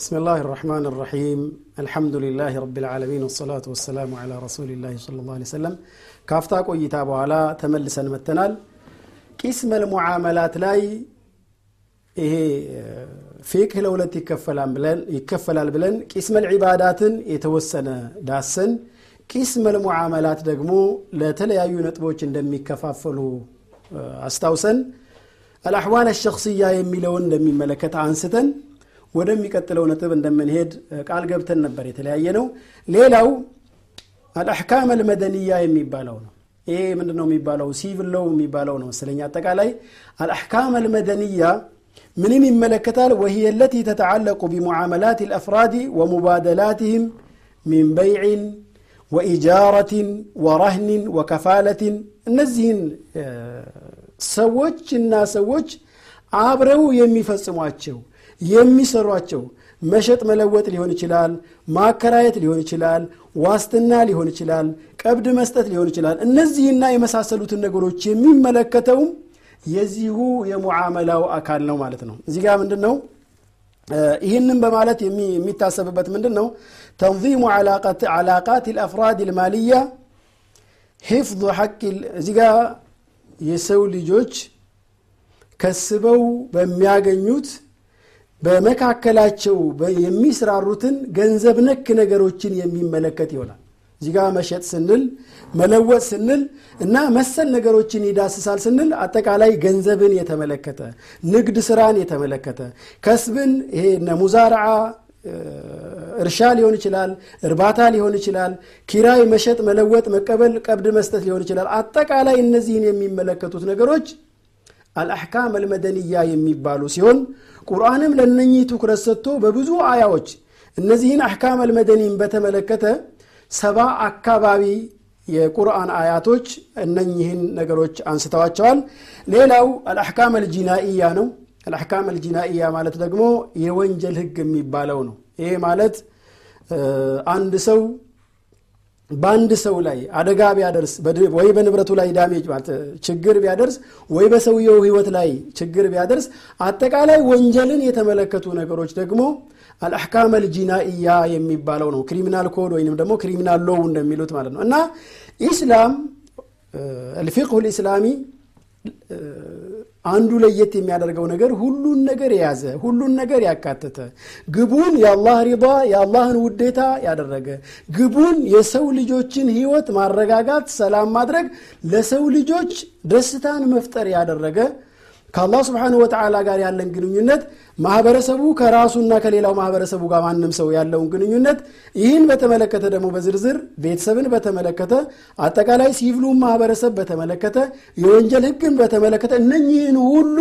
بسم الله الرحمن الرحيم الحمد لله رب العالمين والصلاة والسلام على رسول الله صلى الله عليه وسلم كافتا ቆይታ በኋላ ተመልሰን መተናል ቂስመ ልሙዓመላት ላይ ይሄ ፊቅህ ለሁለት ይከፈላል ብለን ቂስመ ልዒባዳትን የተወሰነ ዳሰን ቂስመ ልሙዓመላት ደግሞ ለተለያዩ ነጥቦች እንደሚከፋፈሉ አስታውሰን አልአሕዋል አሸክስያ የሚለውን እንደሚመለከት አንስተን ወደሚቀጥለው ነጥብ እንደምንሄድ ቃል ገብተን ነበር የተለያየ ነው ሌላው አልአሕካም አልመደንያ የሚባለው ነው። ይሄ ምንድ ነው የሚባለው? ሲቪል የሚባለው ነው መሰለኝ። አጠቃላይ አልአሕካም አልመደንያ ምንም ይመለከታል። ወህየ ለቲ ተተዓለቁ ቢሙዓመላት ልአፍራድ ወሙባደላትህም ሚን በይዕን ወኢጃረትን ወረህንን ወከፋለትን እነዚህን ሰዎችና ሰዎች አብረው የሚፈጽሟቸው የሚሰሯቸው መሸጥ መለወጥ ሊሆን ይችላል ማከራየት ሊሆን ይችላል ዋስትና ሊሆን ይችላል ቀብድ መስጠት ሊሆን ይችላል። እነዚህና የመሳሰሉትን ነገሮች የሚመለከተውም የዚሁ የሙዓመላው አካል ነው ማለት ነው። እዚህ ጋር ምንድን ነው ይህንም በማለት የሚታሰብበት ምንድን ነው ተንظሙ ዓላቃት ልአፍራድ ልማልያ ሒፍظ ሐቅ እዚህ ጋር የሰው ልጆች ከስበው በሚያገኙት በመካከላቸው የሚስራሩትን ገንዘብ ነክ ነገሮችን የሚመለከት ይሆናል። እዚህ መሸጥ ስንል መለወጥ ስንል እና መሰል ነገሮችን ይዳስሳል ስንል አጠቃላይ ገንዘብን የተመለከተ ንግድ ስራን የተመለከተ ከስብን ይሄ ሙዛርዓ እርሻ ሊሆን ይችላል እርባታ ሊሆን ይችላል ኪራይ መሸጥ መለወጥ መቀበል ቀብድ መስጠት ሊሆን ይችላል። አጠቃላይ እነዚህን የሚመለከቱት ነገሮች አልአሕካም አልመደንያ የሚባሉ ሲሆን ቁርአንም ለነኚህ ትኩረት ሰጥቶ በብዙ አያዎች እነዚህን አሕካም አልመደኒን በተመለከተ ሰባ አካባቢ የቁርአን አያቶች እነኚህን ነገሮች አንስተዋቸዋል። ሌላው الأحكام الجنائية ነው። الأحكام الجنائية ማለት ደግሞ የወንጀል ህግ የሚባለው ነው። ይሄ ማለት አንድ ሰው በአንድ ሰው ላይ አደጋ ቢያደርስ ወይ በንብረቱ ላይ damage ችግር ቢያደርስ ወይ በሰውየው ህይወት ላይ ችግር ቢያደርስ አጠቃላይ ወንጀልን የተመለከቱ ነገሮች ደግሞ الأحكام الجنائية የሚባለው ነው። criminal code ወይንም ደግሞ criminal law እንደሚሉት ማለት ነው። እና ኢስላም አልፊቅሁ ልእስላሚ አንዱ ለየት የሚያደርገው ነገር ሁሉን ነገር የያዘ ሁሉን ነገር ያካተተ ግቡን የአላህ ሪባ የአላህን ውዴታ ያደረገ ግቡን የሰው ልጆችን ህይወት ማረጋጋት ሰላም ማድረግ ለሰው ልጆች ደስታን መፍጠር ያደረገ ከአላህ ስብሓን ወተዓላ ጋር ያለን ግንኙነት ማህበረሰቡ ከራሱና ከሌላው ማህበረሰቡ ጋር ማንም ሰው ያለውን ግንኙነት ይህን በተመለከተ ደግሞ በዝርዝር ቤተሰብን በተመለከተ አጠቃላይ ሲቪሉን ማህበረሰብ በተመለከተ የወንጀል ህግን በተመለከተ እነኚህን ሁሉ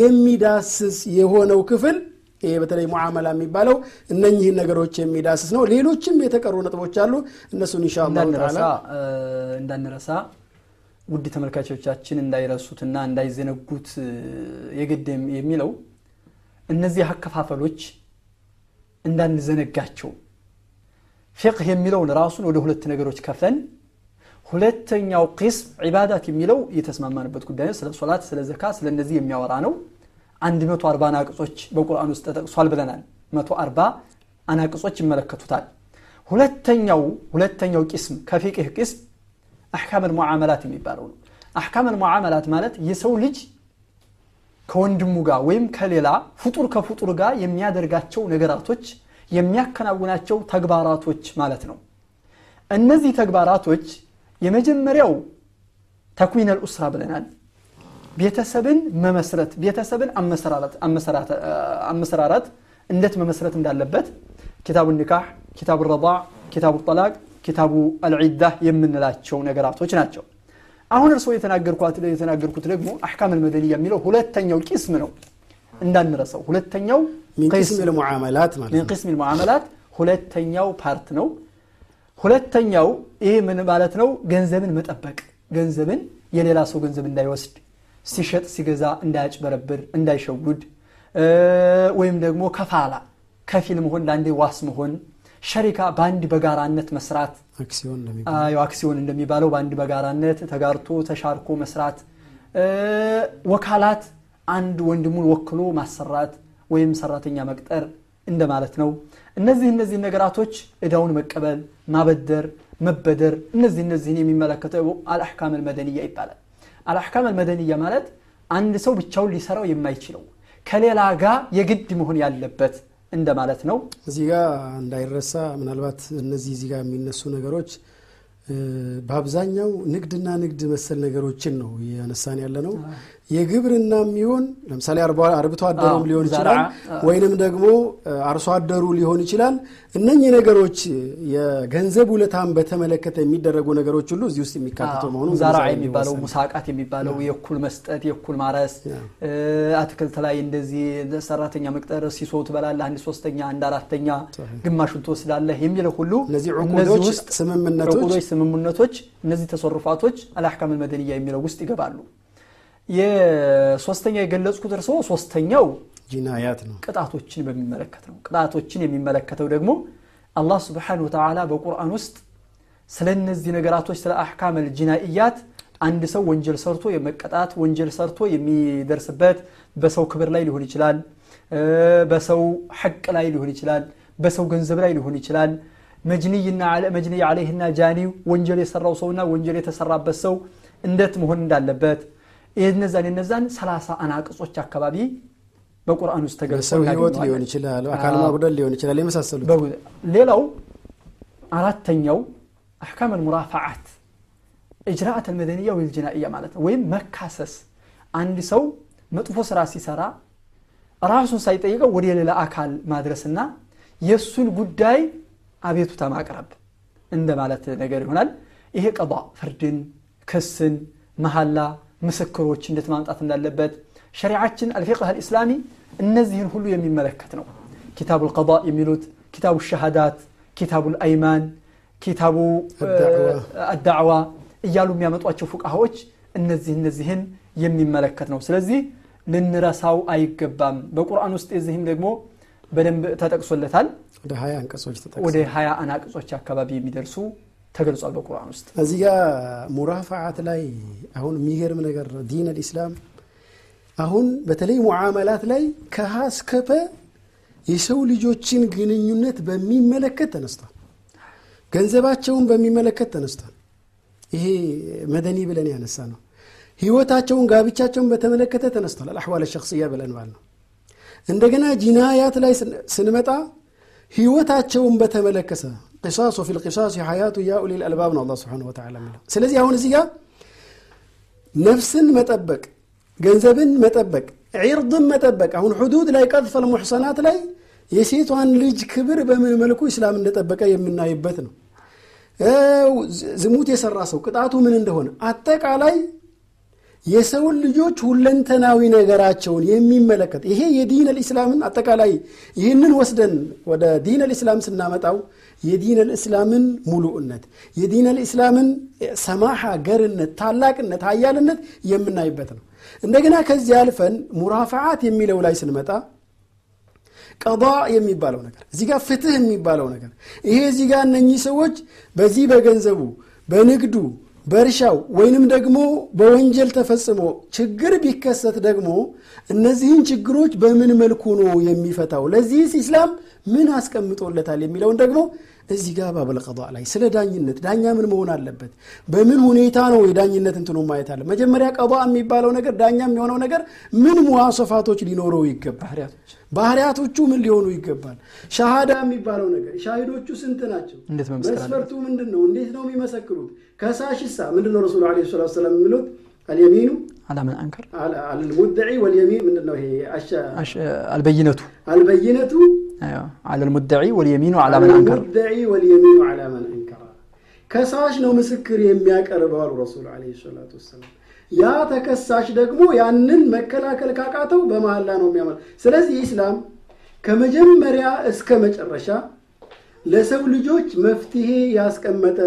የሚዳስስ የሆነው ክፍል ይሄ በተለይ ሙዓመላ የሚባለው እነኚህን ነገሮች የሚዳስስ ነው። ሌሎችም የተቀሩ ነጥቦች አሉ። እነሱን እንሻ እንዳንረሳ ውድ ተመልካቾቻችን እንዳይረሱትና እንዳይዘነጉት የግድ የሚለው እነዚህ አከፋፈሎች እንዳንዘነጋቸው። ፊቅህ የሚለውን ራሱን ወደ ሁለት ነገሮች ከፍለን ሁለተኛው ቂስም ዒባዳት የሚለው የተስማማንበት ጉዳይ ነው። ስለ ሶላት ስለ ዘካ ስለ እነዚህ የሚያወራ ነው። 140 አናቅጾች በቁርአን ውስጥ ተጠቅሷል ብለናል። 140 አናቅጾች ይመለከቱታል። ሁለተኛው ሁለተኛው ቂስም ከፊቅህ ቂስም አሕካም ልሙዓመላት የሚባለው ነው። አሕካም ልሙዓመላት ማለት የሰው ልጅ ከወንድሙ ጋር ወይም ከሌላ ፍጡር ከፍጡር ጋር የሚያደርጋቸው ነገራቶች የሚያከናውናቸው ተግባራቶች ማለት ነው። እነዚህ ተግባራቶች የመጀመሪያው ተኩዊን ልኡስራ ብለናል። ቤተሰብን መመስረት ቤተሰብን አመሰራራት እንዴት መመስረት እንዳለበት ኪታቡ ኒካህ ኪታቡ ረዳዕ ኪታቡ ጠላቅ ኪታቡ አልዒዳ የምንላቸው ነገራቶች ናቸው። አሁን እርስዎ የተናገርኩት ደግሞ أحكام المدنية የሚለው ሁለተኛው قسم ነው። እንዳንረሰው ሁለተኛው قسم المعاملات ሁለተኛው part ነው። ሁለተኛው ይሄ ምን ማለት ነው? ገንዘብን መጠበቅ ገንዘብን የሌላ ሰው ገንዘብ እንዳይወስድ ሲሸጥ ሲገዛ እንዳያጭበረብር እንዳይሸውድ ወይም ደግሞ كفالة كفيل መሆን ለአንዱ ዋስ መሆን شركة በአንድ በጋራነት መስራት አክሲዮን እንደሚባለው በአንድ በጋራነት ተጋርቶ ተሻርኮ መስራት። ወካላት አንድ ወንድሙን ወክሎ ማሰራት ወይም ሰራተኛ መቅጠር እንደማለት ነው። እነዚህ እነዚህ ነገራቶች እዳውን መቀበል ማበደር መበደር እነዚህ እነዚህን የሚመለከተው አልአሕካም አልመደንያ ይባላል። አልአሕካም አልመደንያ ማለት አንድ ሰው ብቻውን ሊሰራው የማይችለው ከሌላ ጋር የግድ መሆን ያለበት እንደማለት ነው። እዚህ ጋር እንዳይረሳ ምናልባት እነዚህ እዚህ ጋር የሚነሱ ነገሮች በአብዛኛው ንግድና ንግድ መሰል ነገሮችን ነው እያነሳን ያለ ነው የግብርና የሚሆን ለምሳሌ አርብቶ አደሩም ሊሆን ይችላል ወይንም ደግሞ አርሶ አደሩ ሊሆን ይችላል። እነኚህ ነገሮች የገንዘብ ውለታን በተመለከተ የሚደረጉ ነገሮች ሁሉ እዚህ ውስጥ የሚካተቱ መሆኑ ዛራ የሚባለው ሙሳቃት የሚባለው የእኩል መስጠት የእኩል ማረስ አትክልት ላይ እንደዚህ ሰራተኛ መቅጠር ሲሶ ትበላለህ አንድ ሶስተኛ አንድ አራተኛ ግማሹን ትወስዳለህ የሚለው ሁሉ እነዚህ ስምምነቶች ስምምነቶች እነዚህ ተሰሩፋቶች አልአሕካም አልመደንያ የሚለው ውስጥ ይገባሉ የሶስተኛ የገለጽኩት እርስዎ ሶስተኛው ጂናያት ነው። ቅጣቶችን በሚመለከት ነው። ቅጣቶችን የሚመለከተው ደግሞ አላህ ስብሓን ወተላ በቁርአን ውስጥ ስለ እነዚህ ነገራቶች ስለ አሕካም አልጂናኢያት አንድ ሰው ወንጀል ሰርቶ የመቀጣት ወንጀል ሰርቶ የሚደርስበት በሰው ክብር ላይ ሊሆን ይችላል በሰው ሐቅ ላይ ሊሆን ይችላል በሰው ገንዘብ ላይ ሊሆን ይችላል። መጅንይ አለይህና ጃኒ ወንጀል የሰራው ሰውና ወንጀል የተሰራበት ሰው እንደት መሆን እንዳለበት የነዛን የነዛን ሰላሳ አናቅጾች አካባቢ በቁርአን ውስጥ ተገልጸው ህይወት ሊሆን ይችላል አካል ማጉደል ሊሆን ይችላል የመሳሰሉት። ሌላው አራተኛው አሕካም አልሙራፋዓት እጅራአት አልመደንያ ወይ ልጅናእያ ማለት ነው። ወይም መካሰስ። አንድ ሰው መጥፎ ስራ ሲሰራ ራሱን ሳይጠይቀው ወደ ሌላ አካል ማድረስና የእሱን ጉዳይ አቤቱታ ማቅረብ እንደማለት ነገር ይሆናል። ይሄ ቀض ፍርድን ክስን መሐላ ምስክሮች እንዴት ማምጣት እንዳለበት ሸሪዓችን አልፊቅህ አልእስላሚ እነዚህን ሁሉ የሚመለከት ነው። ኪታቡ ልቀض የሚሉት ኪታቡ ሸሃዳት ኪታቡ ልአይማን ኪታቡ አዳዕዋ እያሉ የሚያመጧቸው ፉቃሃዎች እነዚህ እነዚህን የሚመለከት ነው። ስለዚህ ልንረሳው አይገባም። በቁርአን ውስጥ የዚህም ደግሞ በደንብ ተጠቅሶለታል። ወደ ሀያ አንቀጾች ወደ ሀያ አናቅጾች አካባቢ የሚደርሱ ተገልጿል በቁርአን ውስጥ። እዚህ ጋር ሙራፋዓት ላይ አሁን የሚገርም ነገር ዲን አልኢስላም አሁን በተለይ ሙዓመላት ላይ ከሀ እስከ ፐ የሰው ልጆችን ግንኙነት በሚመለከት ተነስቷል። ገንዘባቸውን በሚመለከት ተነስቷል። ይሄ መደኒ ብለን ያነሳ ነው ህይወታቸውን ጋብቻቸውን በተመለከተ ተነስቷል። አልአሕዋል ሸክስያ ብለን ማለት ነው እንደገና ጂናያት ላይ ስንመጣ ህይወታቸውን በተመለከተ ቅሳስ ወፊ ልቅሳስ ሀያቱ ያ ኡሊ ልአልባብ ነው አላ ስብን ወተላ የሚለው። ስለዚህ አሁን እዚህ ጋር ነፍስን መጠበቅ ገንዘብን መጠበቅ ዒርድን መጠበቅ አሁን ሕዱድ ላይ ቀጥፈ ልሙሕሰናት ላይ የሴቷን ልጅ ክብር በምን መልኩ ኢስላም እንደጠበቀ የምናይበት ነው። ዝሙት የሰራ ሰው ቅጣቱ ምን እንደሆነ አጠቃላይ የሰውን ልጆች ሁለንተናዊ ነገራቸውን የሚመለከት ይሄ የዲን ልእስላምን አጠቃላይ ይህንን ወስደን ወደ ዲን ልእስላም ስናመጣው የዲን ልእስላምን ሙሉእነት የዲን ልእስላምን ሰማሓ ገርነት ታላቅነት ሀያልነት የምናይበት ነው። እንደገና ከዚህ አልፈን ሙራፋዓት የሚለው ላይ ስንመጣ ቀض የሚባለው ነገር እዚህ ጋር ፍትህ የሚባለው ነገር ይሄ እዚህ ጋር እነኚህ ሰዎች በዚህ በገንዘቡ በንግዱ በእርሻው ወይንም ደግሞ በወንጀል ተፈጽሞ ችግር ቢከሰት ደግሞ እነዚህን ችግሮች በምን መልኩ ነው የሚፈታው? ለዚህስ ኢስላም ምን አስቀምጦለታል የሚለውን ደግሞ እዚህ ጋር ባበል ላይ ስለ ዳኝነት ዳኛ ምን መሆን አለበት፣ በምን ሁኔታ ነው የዳኝነት እንትኑ ማየት አለ። መጀመሪያ ቀዷ የሚባለው ነገር ዳኛ የሚሆነው ነገር ምን ሙዋሰፋቶች ሊኖረው ይገባል? ባህሪያቶቹ ምን ሊሆኑ ይገባል? ሻሃዳ የሚባለው ነገር ሻሂዶቹ ስንት ናቸው? መስፈርቱ ምንድን ነው? እንዴት ነው የሚመሰክሩት? ከሳሽሳ ምንድን ነው? ረሱሉ ዓለይሂ ሰላቱ ወሰላም የሚሉት አልየሚኑ አልሙድዒ ወልየሚን ምንድን ነው? ይሄ አልበይነቱ አልበይነቱ أيوة على المدعي واليمين على من أنكر المدعي واليمين على من أنكر ከሳሽ ነው ምስክር የሚያቀርበው አሉ ረሱሉ ለ ሰላት ወሰላም ያ ተከሳሽ ደግሞ ያንን መከላከል ካቃተው በመሐላ ነው የሚያመ ስለዚህ ኢስላም ከመጀመሪያ እስከ መጨረሻ ለሰው ልጆች መፍትሄ ያስቀመጠ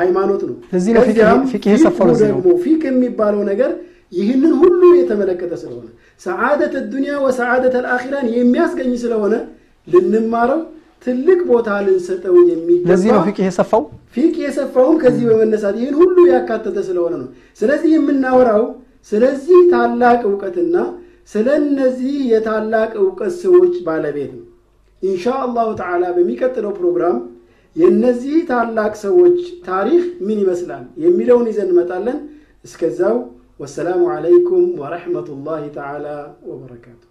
ሃይማኖት ነው ለዚህ ነው ፊቅህ የሰፋው ለዚህ ነው ደግሞ ፊቅ የሚባለው ነገር ይህንን ሁሉ የተመለከተ ስለሆነ ሰዓደት ዱንያ ወሰዓደት አልአኺራን የሚያስገኝ ስለሆነ ልንማረው ትልቅ ቦታ ልንሰጠው የሚገባ ለዚህ ነው ፊቅህ የሰፋው ፊቅ የሰፋውም ከዚህ በመነሳት ይህን ሁሉ ያካተተ ስለሆነ ነው ስለዚህ የምናወራው ስለዚህ ታላቅ እውቀትና ስለ እነዚህ የታላቅ እውቀት ሰዎች ባለቤት ነው ኢንሻ አላሁ ተዓላ በሚቀጥለው ፕሮግራም የእነዚህ ታላቅ ሰዎች ታሪክ ምን ይመስላል የሚለውን ይዘን እንመጣለን። እስከዛው ወሰላሙ ዓለይኩም ወረሕመቱላሂ ተዓላ ወበረካቱ።